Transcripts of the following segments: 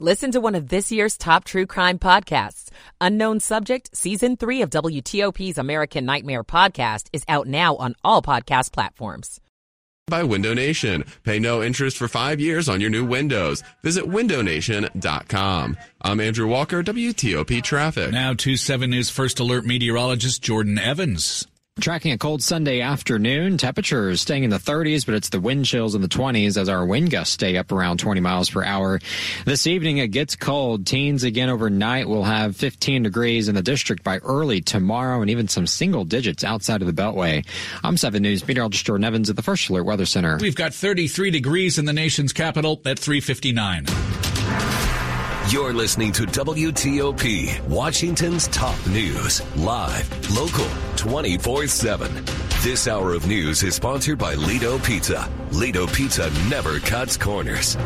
Listen to one of this year's top true crime podcasts. Unknown Subject, Season 3 of WTOP's American Nightmare podcast is out now on all podcast platforms. By Window Nation. Pay no interest for five years on your new windows. Visit windownation.com. I'm Andrew Walker, WTOP Traffic. Now 2 7 News First Alert meteorologist Jordan Evans. Tracking a cold Sunday afternoon, temperatures staying in the 30s, but it's the wind chills in the 20s as our wind gusts stay up around 20 miles per hour. This evening it gets cold. Teens again overnight will have 15 degrees in the district by early tomorrow and even some single digits outside of the Beltway. I'm 7 News meteorologist Jordan Evans at the First Alert Weather Center. We've got 33 degrees in the nation's capital at 359. You're listening to WTOP, Washington's top news, live, local, 24 7. This hour of news is sponsored by Ledo Pizza. Ledo Pizza never cuts corners.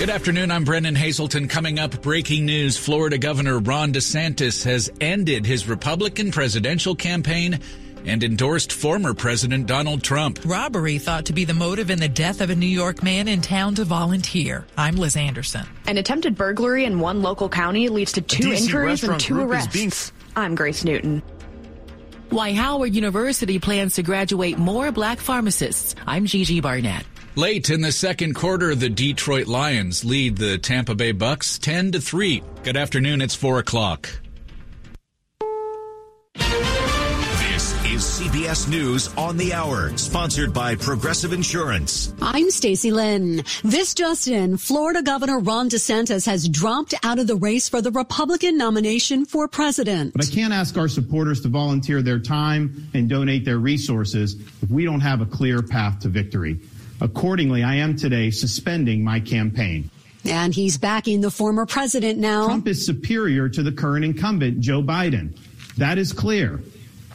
Good afternoon. I'm Brennan Haselton. Coming up, breaking news Florida Governor Ron DeSantis has ended his Republican presidential campaign and endorsed former President Donald Trump. Robbery thought to be the motive in the death of a New York man in town to volunteer. I'm Liz Anderson. An attempted burglary in one local county leads to two injuries and two arrests. Being... I'm Grace Newton. Why Howard University plans to graduate more black pharmacists. I'm Gigi Barnett. Late in the second quarter, the Detroit Lions lead the Tampa Bay Bucks 10 to 3. Good afternoon, it's 4 o'clock. CBS News on the Hour, sponsored by Progressive Insurance. I'm Stacy Lynn. This just in, Florida Governor Ron DeSantis has dropped out of the race for the Republican nomination for president. But I can't ask our supporters to volunteer their time and donate their resources if we don't have a clear path to victory. Accordingly, I am today suspending my campaign. And he's backing the former president now. Trump is superior to the current incumbent, Joe Biden. That is clear.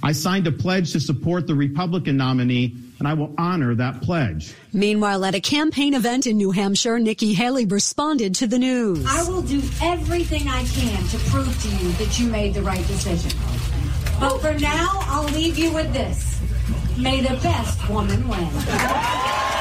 I signed a pledge to support the Republican nominee, and I will honor that pledge. Meanwhile, at a campaign event in New Hampshire, Nikki Haley responded to the news. I will do everything I can to prove to you that you made the right decision. But for now, I'll leave you with this. May the best woman win.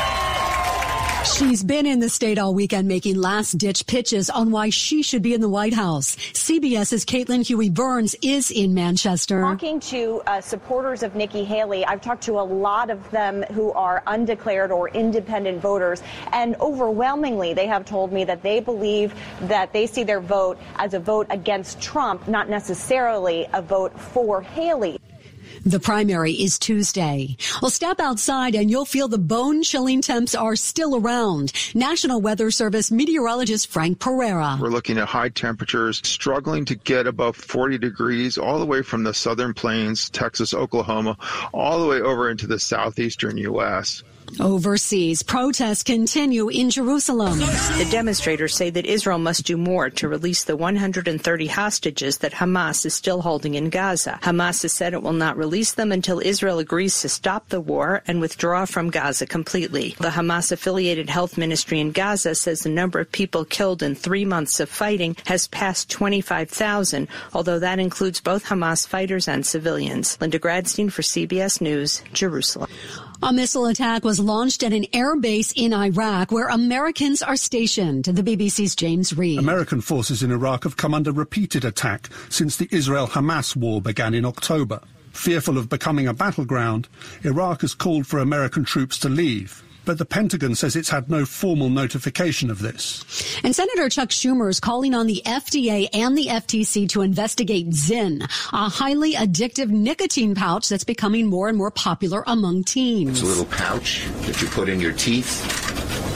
She's been in the state all weekend making last ditch pitches on why she should be in the White House. CBS's Caitlin Huey Burns is in Manchester. Talking to uh, supporters of Nikki Haley, I've talked to a lot of them who are undeclared or independent voters, and overwhelmingly they have told me that they believe that they see their vote as a vote against Trump, not necessarily a vote for Haley. The primary is Tuesday. Well, step outside and you'll feel the bone chilling temps are still around. National Weather Service meteorologist Frank Pereira. We're looking at high temperatures, struggling to get above 40 degrees all the way from the southern plains, Texas, Oklahoma, all the way over into the southeastern U.S. Overseas, protests continue in Jerusalem. The demonstrators say that Israel must do more to release the 130 hostages that Hamas is still holding in Gaza. Hamas has said it will not release them until Israel agrees to stop the war and withdraw from Gaza completely. The Hamas affiliated health ministry in Gaza says the number of people killed in three months of fighting has passed 25,000, although that includes both Hamas fighters and civilians. Linda Gradstein for CBS News, Jerusalem. A missile attack was launched at an air base in Iraq where Americans are stationed. The BBC's James Reed. American forces in Iraq have come under repeated attack since the Israel-Hamas war began in October. Fearful of becoming a battleground, Iraq has called for American troops to leave but the Pentagon says it's had no formal notification of this. And Senator Chuck Schumer is calling on the FDA and the FTC to investigate Zyn, a highly addictive nicotine pouch that's becoming more and more popular among teens. It's a little pouch that you put in your teeth,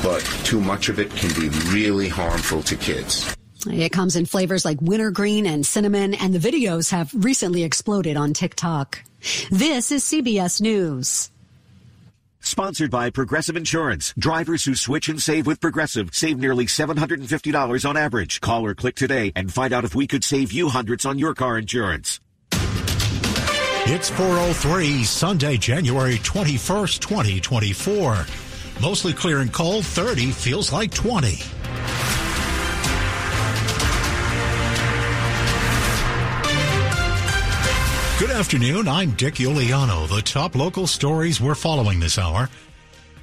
but too much of it can be really harmful to kids. It comes in flavors like wintergreen and cinnamon, and the videos have recently exploded on TikTok. This is CBS News. Sponsored by Progressive Insurance. Drivers who switch and save with Progressive save nearly $750 on average. Call or click today and find out if we could save you hundreds on your car insurance. It's 403 Sunday, January 21st, 2024. Mostly clear and cold, 30 feels like 20. Good afternoon. I'm Dick Uliano. The top local stories we're following this hour.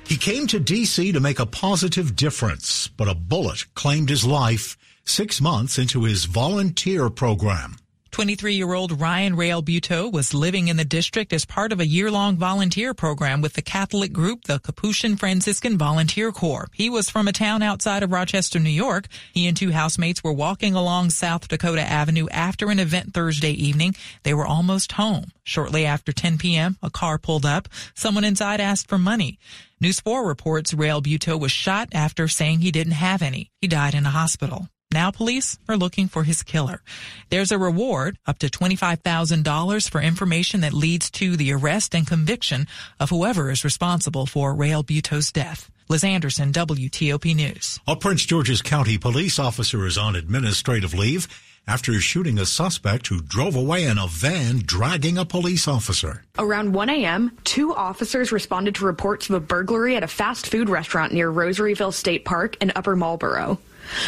He came to D.C. to make a positive difference, but a bullet claimed his life six months into his volunteer program. 23 year old Ryan Realbuto was living in the district as part of a year long volunteer program with the Catholic group, the Capuchin Franciscan Volunteer Corps. He was from a town outside of Rochester, New York. He and two housemates were walking along South Dakota Avenue after an event Thursday evening. They were almost home. Shortly after 10 p.m., a car pulled up. Someone inside asked for money. News 4 reports Realbuto was shot after saying he didn't have any. He died in a hospital. Now police are looking for his killer. There's a reward up to $25,000 for information that leads to the arrest and conviction of whoever is responsible for Realbuto's death. Liz Anderson, WTOP News. A Prince George's County police officer is on administrative leave after shooting a suspect who drove away in a van dragging a police officer. Around 1 a.m., two officers responded to reports of a burglary at a fast food restaurant near Rosaryville State Park in Upper Marlboro.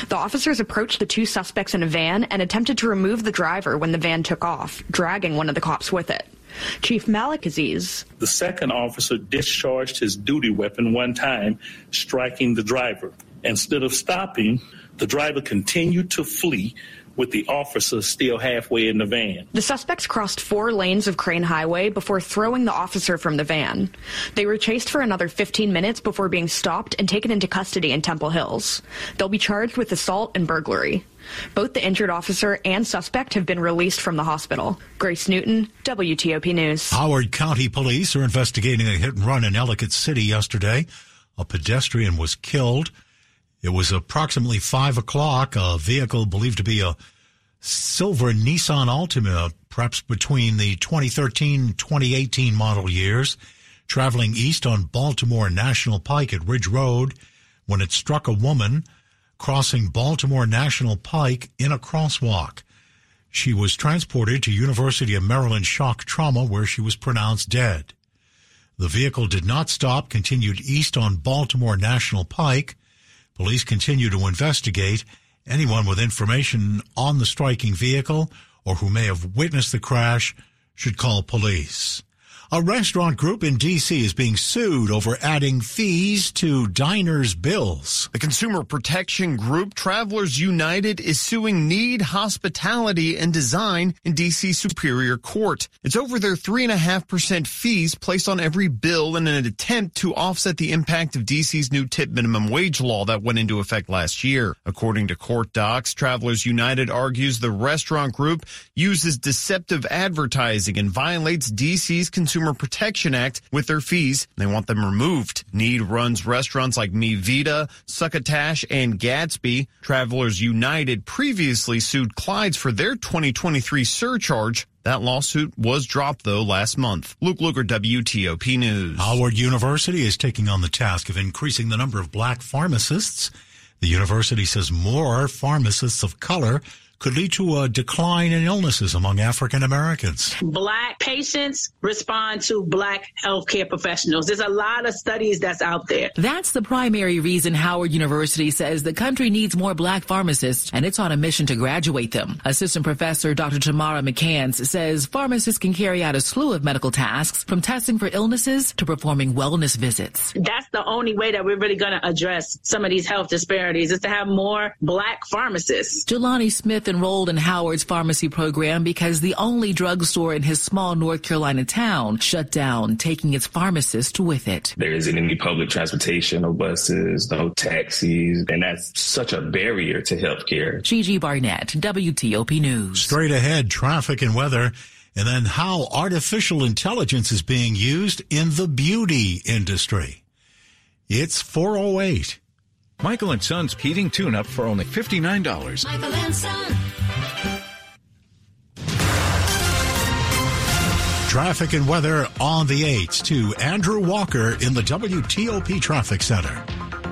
The officers approached the two suspects in a van and attempted to remove the driver when the van took off, dragging one of the cops with it. Chief Malik Aziz. The second officer discharged his duty weapon one time, striking the driver. Instead of stopping, the driver continued to flee with the officer still halfway in the van. The suspects crossed four lanes of Crane Highway before throwing the officer from the van. They were chased for another 15 minutes before being stopped and taken into custody in Temple Hills. They'll be charged with assault and burglary. Both the injured officer and suspect have been released from the hospital. Grace Newton, WTOP News. Howard County Police are investigating a hit and run in Ellicott City yesterday. A pedestrian was killed. It was approximately five o'clock. A vehicle believed to be a silver Nissan Altima, perhaps between the 2013 2018 model years, traveling east on Baltimore National Pike at Ridge Road when it struck a woman crossing Baltimore National Pike in a crosswalk. She was transported to University of Maryland shock trauma where she was pronounced dead. The vehicle did not stop, continued east on Baltimore National Pike. Police continue to investigate Anyone with information on the striking vehicle or who may have witnessed the crash should call police. A restaurant group in D.C. is being sued over adding fees to diners' bills. The consumer protection group Travelers United is suing Knead Hospitality and Design in D.C. Superior Court. It's over their 3.5% fees placed on every bill in an attempt to offset the impact of D.C.'s new tip minimum wage law that went into effect last year. According to court docs, Travelers United argues the restaurant group uses deceptive advertising and violates D.C.'s consumer Consumer Protection Act with their fees. They want them removed. Knead runs restaurants like Mi Vida, Succotash, and Gatsby. Travelers United previously sued Clyde's for their 2023 surcharge. That lawsuit was dropped, though, last month. Luke Lukert, WTOP News. Howard University is taking on the task of increasing the number of black pharmacists. The university says more pharmacists of color could lead to a decline in illnesses among African Americans. Black patients respond to black healthcare professionals. There's a lot of studies that's out there. That's the primary reason Howard University says the country needs more black pharmacists, and it's on a mission to graduate them. Assistant Professor Dr. Tamara McCants says pharmacists can carry out a slew of medical tasks from testing for illnesses to performing wellness visits. That's the only way that we're really going to address some of these health disparities is to have more black pharmacists. Jelani Smith enrolled in Howard's pharmacy program because the only drugstore in his small North Carolina town shut down, taking its pharmacist with it. There isn't any public transportation, no buses, no taxis, and that's such a barrier to healthcare. Gigi Barnett, WTOP News. Straight ahead, traffic and weather. And then how artificial intelligence is being used in the beauty industry. It's 408. Michael and Son's heating tune-up for only $59. Michael and Son. Traffic and weather on the 8s to Andrew Walker in the WTOP Traffic Center.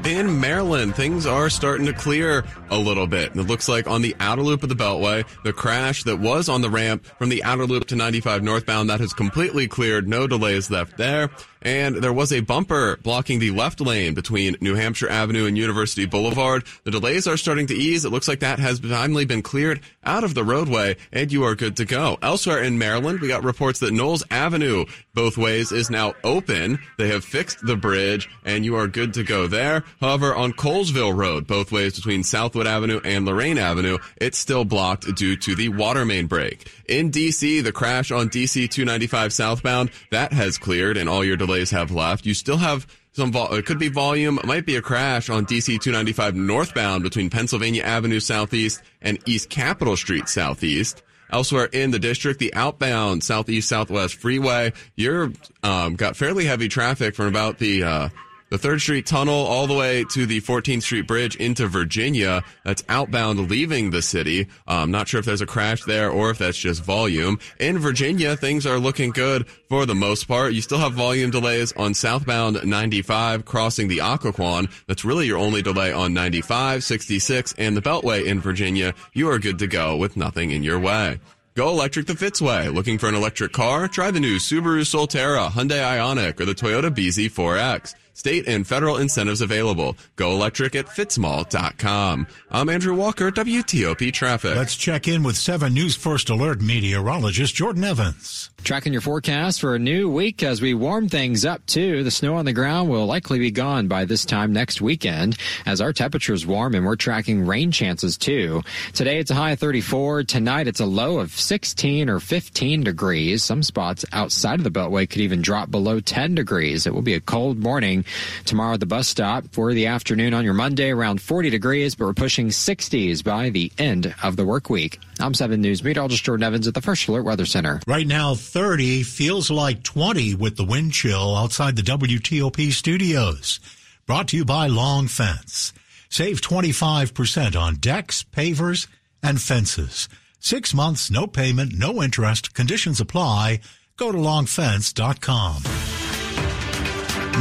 In Maryland, things are starting to clear a little bit. It looks like on the outer loop of the Beltway, the crash that was on the ramp from the outer loop to 95 northbound, that has completely cleared. No delays left there. And there was a bumper blocking the left lane between New Hampshire Avenue and University Boulevard. The delays are starting to ease. It looks like that has finally been cleared out of the roadway, and you are good to go. Elsewhere in Maryland, we got reports that Knowles Avenue both ways is now open. They have fixed the bridge, and you are good to go there. However, on Colesville Road, both ways between Southwood Avenue and Lorraine Avenue, it's still blocked due to the water main break. In DC, the crash on DC 295 southbound, that has cleared and all your delays have left. You still have some vol- it could be volume, it might be a crash on DC 295 northbound between Pennsylvania Avenue Southeast and East Capitol Street Southeast. Elsewhere in the district, the outbound Southeast Southwest Freeway, you're um, got fairly heavy traffic from about the uh, the Third Street Tunnel all the way to the 14th Street Bridge into Virginia. That's outbound leaving the city. Um, not sure if there's a crash there or if that's just volume. In Virginia, things are looking good for the most part. You still have volume delays on southbound 95 crossing the Occoquan. That's really your only delay on 95, 66, and the Beltway in Virginia. You are good to go with nothing in your way. Go electric the Fitzway. Looking for an electric car? Try the new Subaru Solterra, Hyundai Ioniq, or the Toyota BZ4X. State and federal incentives available. Go electric at fitzmall.com. I'm Andrew Walker, WTOP Traffic. Let's check in with 7 News First Alert meteorologist Jordan Evans. Tracking your forecast for a new week as we warm things up too. The snow on the ground will likely be gone by this time next weekend as our temperatures warm and we're tracking rain chances too. Today it's a high of 34. Tonight it's a low of 16 or 15 degrees. Some spots outside of the Beltway could even drop below 10 degrees. It will be a cold morning tomorrow at the bus stop for the afternoon on your Monday around 40 degrees, but we're pushing 60s by the end of the work week. I'm 7 News meteorologist Jordan Evans at the First Alert Weather Center. Right now, 30 feels like 20 with the wind chill outside the WTOP studios. Brought to you by Long Fence. Save 25% on decks, pavers, and fences. Six months, no payment, no interest. Conditions apply. Go to longfence.com.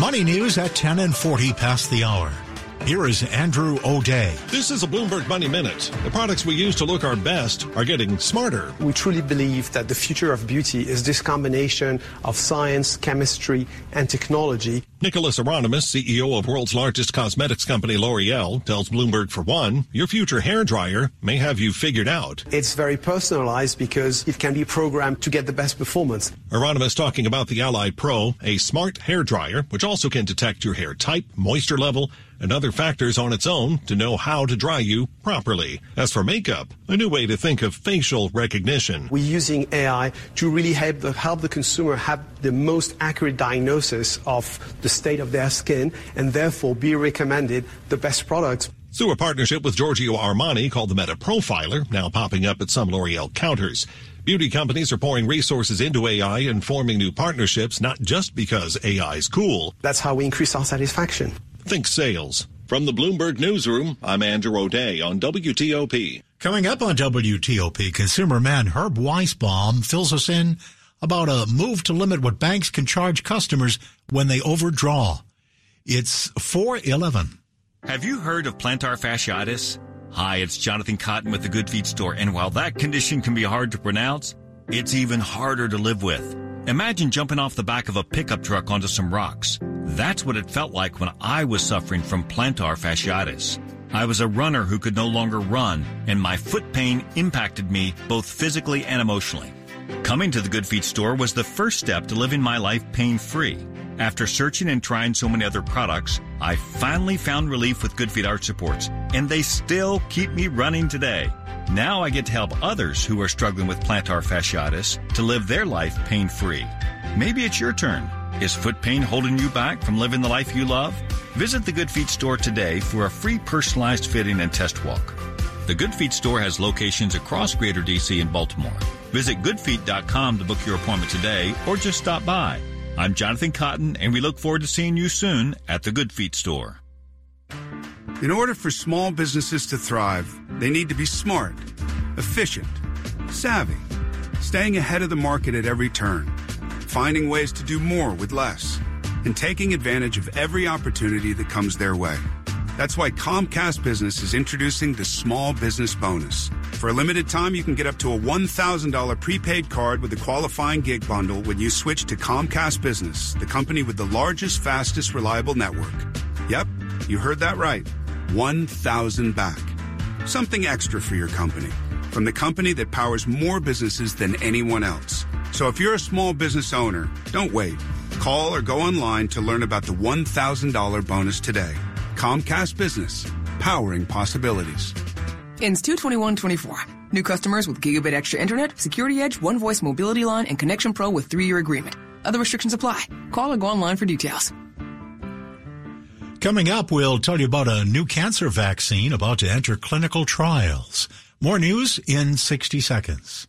Money news at 10 and 40 past the hour. Here is Andrew O'Day. This is a Bloomberg Money Minute. The products we use to look our best are getting smarter. We truly believe that the future of beauty is this combination of science, chemistry, and technology. Nicholas Hieronimus, CEO of world's largest cosmetics company L'Oreal, tells Bloomberg for one, your future hair dryer may have you figured out. It's very personalized because it can be programmed to get the best performance. Hieronimus talking about the Ally Pro, a smart hair dryer which also can detect your hair type, moisture level, and other factors on its own to know how to dry you properly. As for makeup, a new way to think of facial recognition. We're using AI to really help the, help the consumer have the most accurate diagnosis of the state of their skin and therefore be recommended the best products. Through a partnership with Giorgio Armani called the Meta Profiler, now popping up at some L'Oreal counters. Beauty companies are pouring resources into AI and forming new partnerships, not just because AI is cool. That's how we increase our satisfaction. Think sales. From the Bloomberg Newsroom, I'm Andrew O'Day on WTOP. Coming up on WTOP, consumer man Herb Weisbaum fills us in about a move to limit what banks can charge customers when they overdraw. It's 411. Have you heard of plantar fasciitis? Hi, it's Jonathan Cotton with the Good Feet store, and while that condition can be hard to pronounce, it's even harder to live with. Imagine jumping off the back of a pickup truck onto some rocks. That's what it felt like when I was suffering from plantar fasciitis. I was a runner who could no longer run, and my foot pain impacted me both physically and emotionally. Coming to the Good Feet store was the first step to living my life pain free. After searching and trying so many other products, I finally found relief with Good Feet Arch Supports, and they still keep me running today. Now I get to help others who are struggling with plantar fasciitis to live their life pain free. Maybe it's your turn. Is foot pain holding you back from living the life you love? Visit the Good Feet store today for a free personalized fitting and test walk. The Good Feet store has locations across Greater DC and Baltimore. Visit goodfeet.com to book your appointment today or just stop by. I'm Jonathan Cotton, and we look forward to seeing you soon at the Good Feet store. In order for small businesses to thrive, they need to be smart, efficient, savvy, staying ahead of the market at every turn, finding ways to do more with less, and taking advantage of every opportunity that comes their way. That's why Comcast Business is introducing the Small Business Bonus. For a limited time, you can get up to a $1,000 prepaid card with a qualifying gig bundle when you switch to Comcast Business, the company with the largest, fastest, reliable network. Yep, you heard that right. 1,000 back. Something extra for your company. From the company that powers more businesses than anyone else. So if you're a small business owner, don't wait. Call or go online to learn about the $1,000 bonus today. Comcast Business, powering possibilities. Ends 22124. New customers with Gigabit Extra Internet, Security Edge, One Voice Mobility Line, and Connection Pro with three-year agreement. Other restrictions apply. Call or go online for details. Coming up, we'll tell you about a new cancer vaccine about to enter clinical trials. More news in 60 seconds.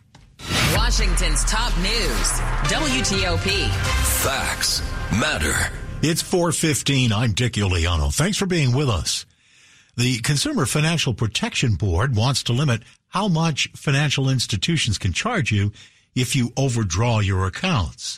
Washington's top news, WTOP. Facts matter. It's 415. I'm Dick Uliano. Thanks for being with us. The Consumer Financial Protection Board wants to limit how much financial institutions can charge you if you overdraw your accounts.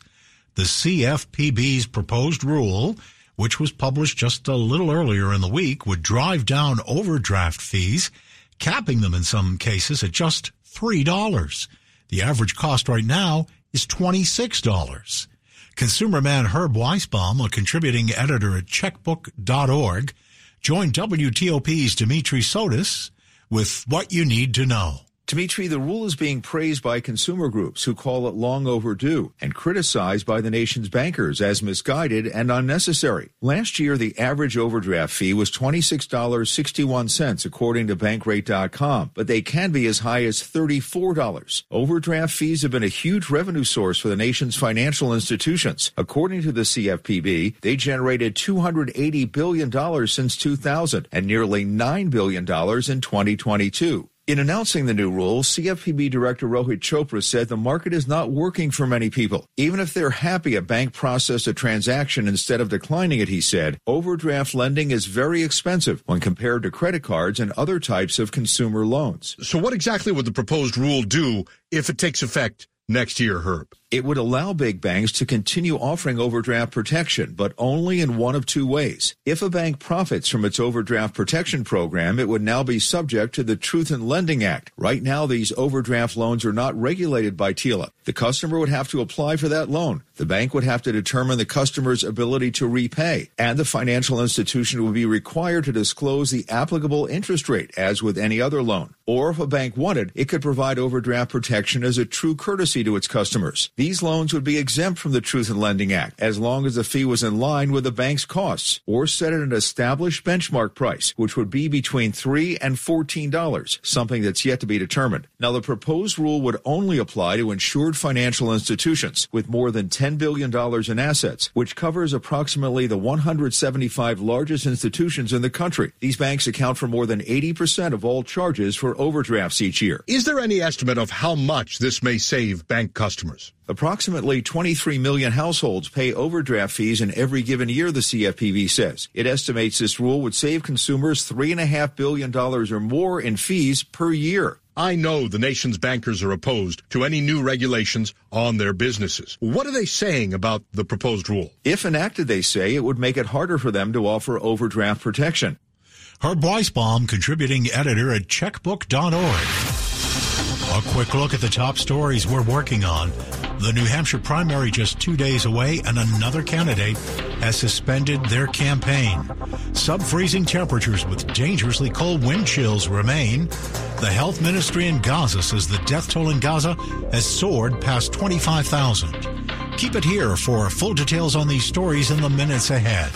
The CFPB's proposed rule, which was published just a little earlier in the week, would drive down overdraft fees, capping them in some cases at just $3. The average cost right now is $26. Consumer man Herb Weisbaum, a contributing editor at checkbook.org, joined WTOP's Dimitri Sotis with what you need to know. Dimitri, the rule is being praised by consumer groups who call it long overdue and criticized by the nation's bankers as misguided and unnecessary. Last year, the average overdraft fee was $26.61 according to bankrate.com, but they can be as high as $34. Overdraft fees have been a huge revenue source for the nation's financial institutions. According to the CFPB, they generated $280 billion since 2000 and nearly $9 billion in 2022. In announcing the new rules, CFPB Director Rohit Chopra said the market is not working for many people. Even if they're happy a bank processed a transaction instead of declining it, he said, overdraft lending is very expensive when compared to credit cards and other types of consumer loans. So what exactly would the proposed rule do if it takes effect next year, Herb? It would allow big banks to continue offering overdraft protection, but only in one of two ways. If a bank profits from its overdraft protection program, it would now be subject to the Truth in Lending Act. Right now, these overdraft loans are not regulated by TILA. The customer would have to apply for that loan. The bank would have to determine the customer's ability to repay, and the financial institution would be required to disclose the applicable interest rate, as with any other loan. Or if a bank wanted, it could provide overdraft protection as a true courtesy to its customers. These loans would be exempt from the Truth in Lending Act as long as the fee was in line with the bank's costs or set at an established benchmark price, which would be between 3 and $14, something that's yet to be determined. Now, the proposed rule would only apply to insured financial institutions with more than $10 billion in assets, which covers approximately the 175 largest institutions in the country. These banks account for more than 80% of all charges for overdrafts each year. Is there any estimate of how much this may save bank customers? Approximately 23 million households pay overdraft fees in every given year, the CFPB says. It estimates this rule would save consumers $3.5 billion or more in fees per year. I know the nation's bankers are opposed to any new regulations on their businesses. What are they saying about the proposed rule? If enacted, they say it would make it harder for them to offer overdraft protection. Herb Weisbaum, contributing editor at checkbook.org. A quick look at the top stories we're working on. The New Hampshire primary just two days away, and another candidate has suspended their campaign. Sub freezing temperatures with dangerously cold wind chills remain. The health ministry in Gaza says the death toll in Gaza has soared past 25,000. Keep it here for full details on these stories in the minutes ahead.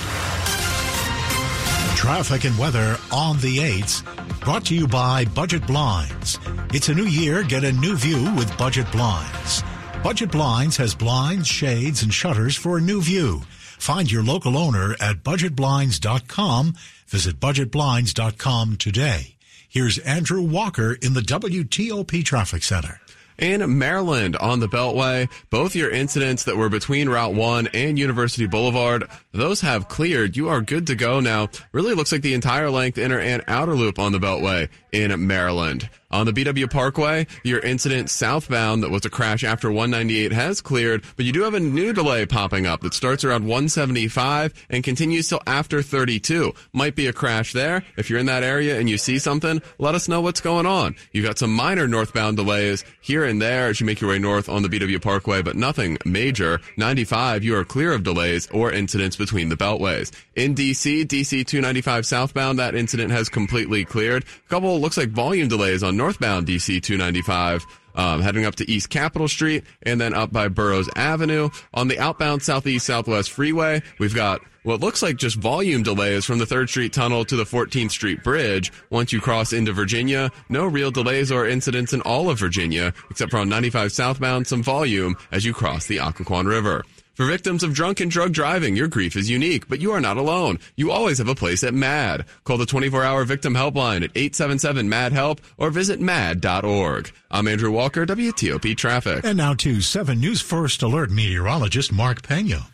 Traffic and weather on the 8s, brought to you by Budget Blinds. It's a new year, get a new view with Budget Blinds. Budget Blinds has blinds, shades, and shutters for a new view. Find your local owner at budgetblinds.com. Visit budgetblinds.com today. Here's Andrew Walker in the WTOP Traffic Center. In Maryland on the Beltway, both your incidents that were between Route 1 and University Boulevard, those have cleared. You are good to go now. Really looks like the entire length inner and outer loop on the Beltway in Maryland. On the BW Parkway, your incident southbound that was a crash after 198 has cleared, but you do have a new delay popping up that starts around 175 and continues till after 32. Might be a crash there. If you're in that area and you see something, let us know what's going on. You've got some minor northbound delays here and there as you make your way north on the BW Parkway, but nothing major. 95, you are clear of delays or incidents between the beltways. In DC, DC 295 southbound, that incident has completely cleared. A couple looks like volume delays on northbound DC 295. Um, heading up to East Capitol Street and then up by Burroughs Avenue. On the outbound Southeast Southwest Freeway, we've got what looks like just volume delays from the 3rd Street Tunnel to the 14th Street Bridge. Once you cross into Virginia, no real delays or incidents in all of Virginia, except for on 95 southbound, some volume as you cross the Occoquan River. For victims of drunk and drug driving, your grief is unique, but you are not alone. You always have a place at MADD. Call the 24-hour victim helpline at 877-MADD-HELP or visit madd.org. I'm Andrew Walker, WTOP Traffic. And now to 7 News First Alert meteorologist Mark Pena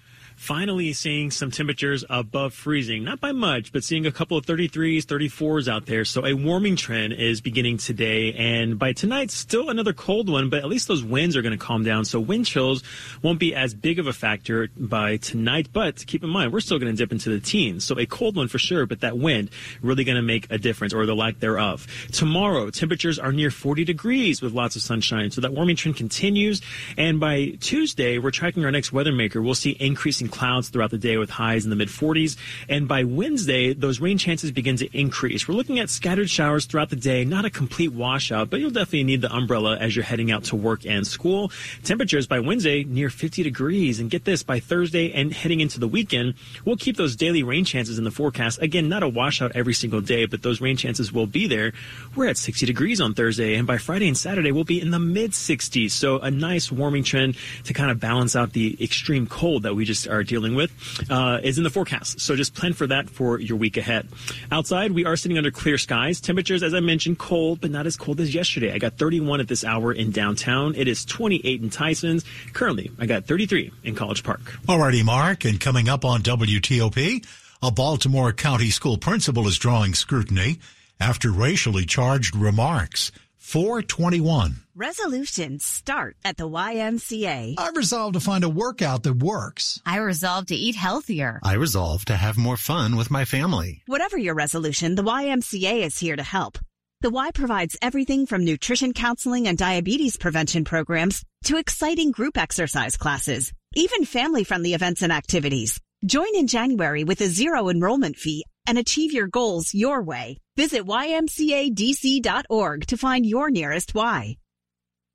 finally seeing some temperatures above freezing. Not by much, but seeing a couple of 33s, 34s out there. So a warming trend is beginning today. And by tonight, still another cold one, but at least those winds are going to calm down. So wind chills won't be as big of a factor by tonight. But keep in mind, we're still going to dip into the teens. So a cold one for sure, but that wind really going to make a difference or the lack thereof. Tomorrow, temperatures are near 40 degrees with lots of sunshine. So that warming trend continues. And by Tuesday, we're tracking our next weather maker. We'll see increasing clouds throughout the day with highs in the mid 40s. And by Wednesday, those rain chances begin to increase. We're looking at scattered showers throughout the day, not a complete washout, but you'll definitely need the umbrella as you're heading out to work and school. Temperatures by Wednesday near 50 degrees. And get this, by Thursday and heading into the weekend, we'll keep those daily rain chances in the forecast. Again, not a washout every single day, but those rain chances will be there. We're at 60 degrees on Thursday, and by Friday and Saturday, we'll be in the mid 60s. So a nice warming trend to kind of balance out the extreme cold that we just are dealing with uh, is in the forecast. So just plan for that for your week ahead. Outside, we are sitting under clear skies. Temperatures, as I mentioned, cold, but not as cold as yesterday. I got 31 at this hour in downtown. It is 28 in Tyson's. Currently, I got 33 in College Park. Alrighty, Mark. And coming up on WTOP, a Baltimore County school principal is drawing scrutiny after racially charged remarks. 421. Resolutions start at the YMCA. I resolved to find a workout that works. I resolved to eat healthier. I resolved to have more fun with my family. Whatever your resolution, the YMCA is here to help. The Y provides everything from nutrition counseling and diabetes prevention programs to exciting group exercise classes, even family friendly events and activities. Join in January with a zero enrollment fee and achieve your goals your way. Visit ymcadc.org to find your nearest Y.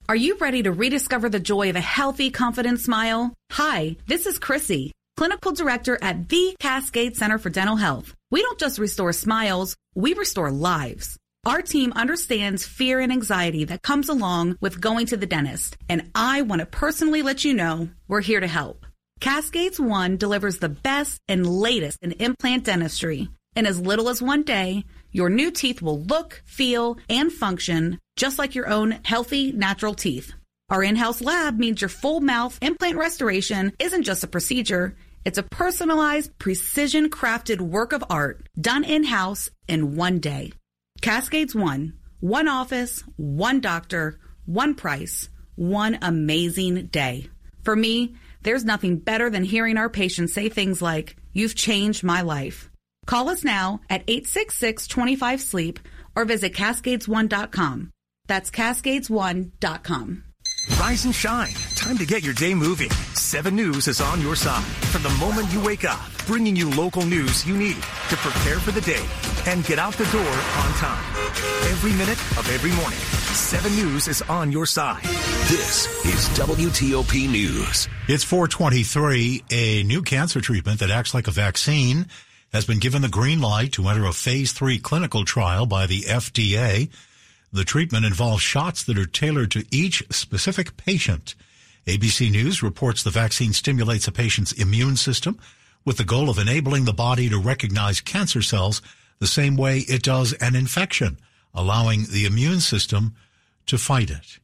Are you ready to rediscover the joy of a healthy, confident smile? Hi, this is Chrissy, Clinical Director at the Cascade Center for Dental Health. We don't just restore smiles, we restore lives. Our team understands fear and anxiety that comes along with going to the dentist, and I want to personally let you know we're here to help. Cascades One delivers the best and latest in implant dentistry. In as little as one day, your new teeth will look, feel, and function just like your own healthy, natural teeth. Our in house lab means your full mouth implant restoration isn't just a procedure, it's a personalized, precision crafted work of art done in house in one day. Cascades One, one office, one doctor, one price, one amazing day. For me, there's nothing better than hearing our patients say things like, You've changed my life. Call us now at 866 25 Sleep or visit Cascades1.com. That's cascades1.com. Rise and shine. Time to get your day moving. 7 News is on your side from the moment you wake up, bringing you local news you need to prepare for the day and get out the door on time. Every minute of every morning, 7 News is on your side. This is WTOP News. It's 423. A new cancer treatment that acts like a vaccine has been given the green light to enter a phase three clinical trial by the FDA. The treatment involves shots that are tailored to each specific patient. ABC News reports the vaccine stimulates a patient's immune system with the goal of enabling the body to recognize cancer cells the same way it does an infection, allowing the immune system to fight it.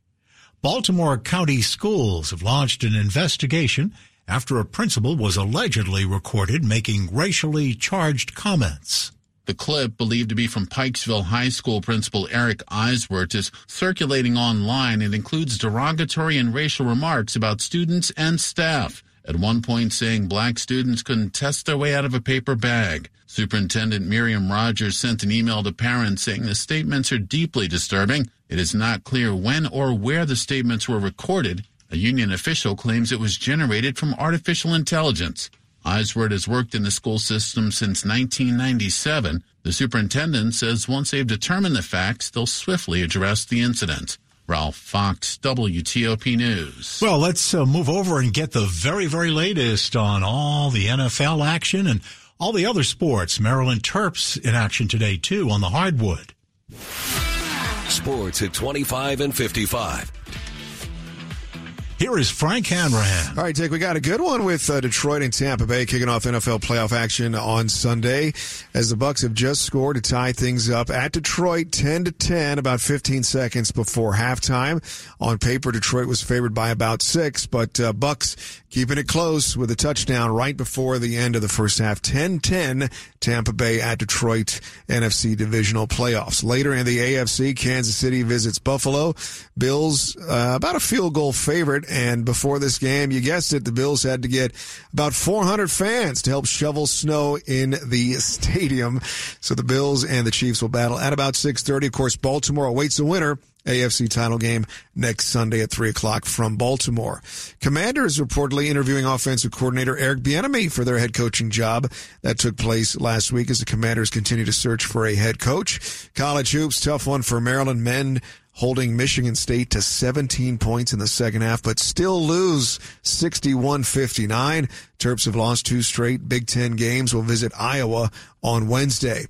Baltimore County schools have launched an investigation after a principal was allegedly recorded making racially charged comments. The clip, believed to be from Pikesville High School principal Eric Eiswert, is circulating online and includes derogatory and racial remarks about students and staff. At one point saying black students couldn't test their way out of a paper bag. Superintendent Myriam Rogers sent an email to parents saying the statements are deeply disturbing. It is not clear when or where the statements were recorded. A union official claims it was generated from artificial intelligence. Eiswert has worked in the school system since 1997. The superintendent says once they've determined the facts, they'll swiftly address the incident. Ralph Fox, WTOP News. Well, let's uh, move over and get the very, very latest on all the NFL action and all the other sports. Maryland Terps in action today, too, on the hardwood. Sports at 25 and 55. Here is Frank Hanrahan. All right, Dick, we got a good one with uh, Detroit and Tampa Bay kicking off NFL playoff action on Sunday as the Bucks have just scored to tie things up at Detroit 10 to 10 about 15 seconds before halftime. On paper, Detroit was favored by about 6, but uh, Bucks keeping it close with a touchdown right before the end of the first half. 10-10 Tampa Bay at Detroit NFC divisional playoffs. Later in the AFC, Kansas City visits Buffalo. Bills uh, about a field goal favorite and before this game, you guessed it, the Bills had to get about 400 fans to help shovel snow in the stadium. So the Bills and the Chiefs will battle at about 6:30. Of course, Baltimore awaits the winner. AFC title game next Sunday at 3 o'clock from Baltimore. Commanders reportedly interviewing offensive coordinator Eric Bieniemy for their head coaching job. That took place last week as the Commanders continue to search for a head coach. College hoops, tough one for Maryland men holding Michigan State to 17 points in the second half, but still lose 61-59. Terps have lost two straight Big Ten games. Will visit Iowa on Wednesday.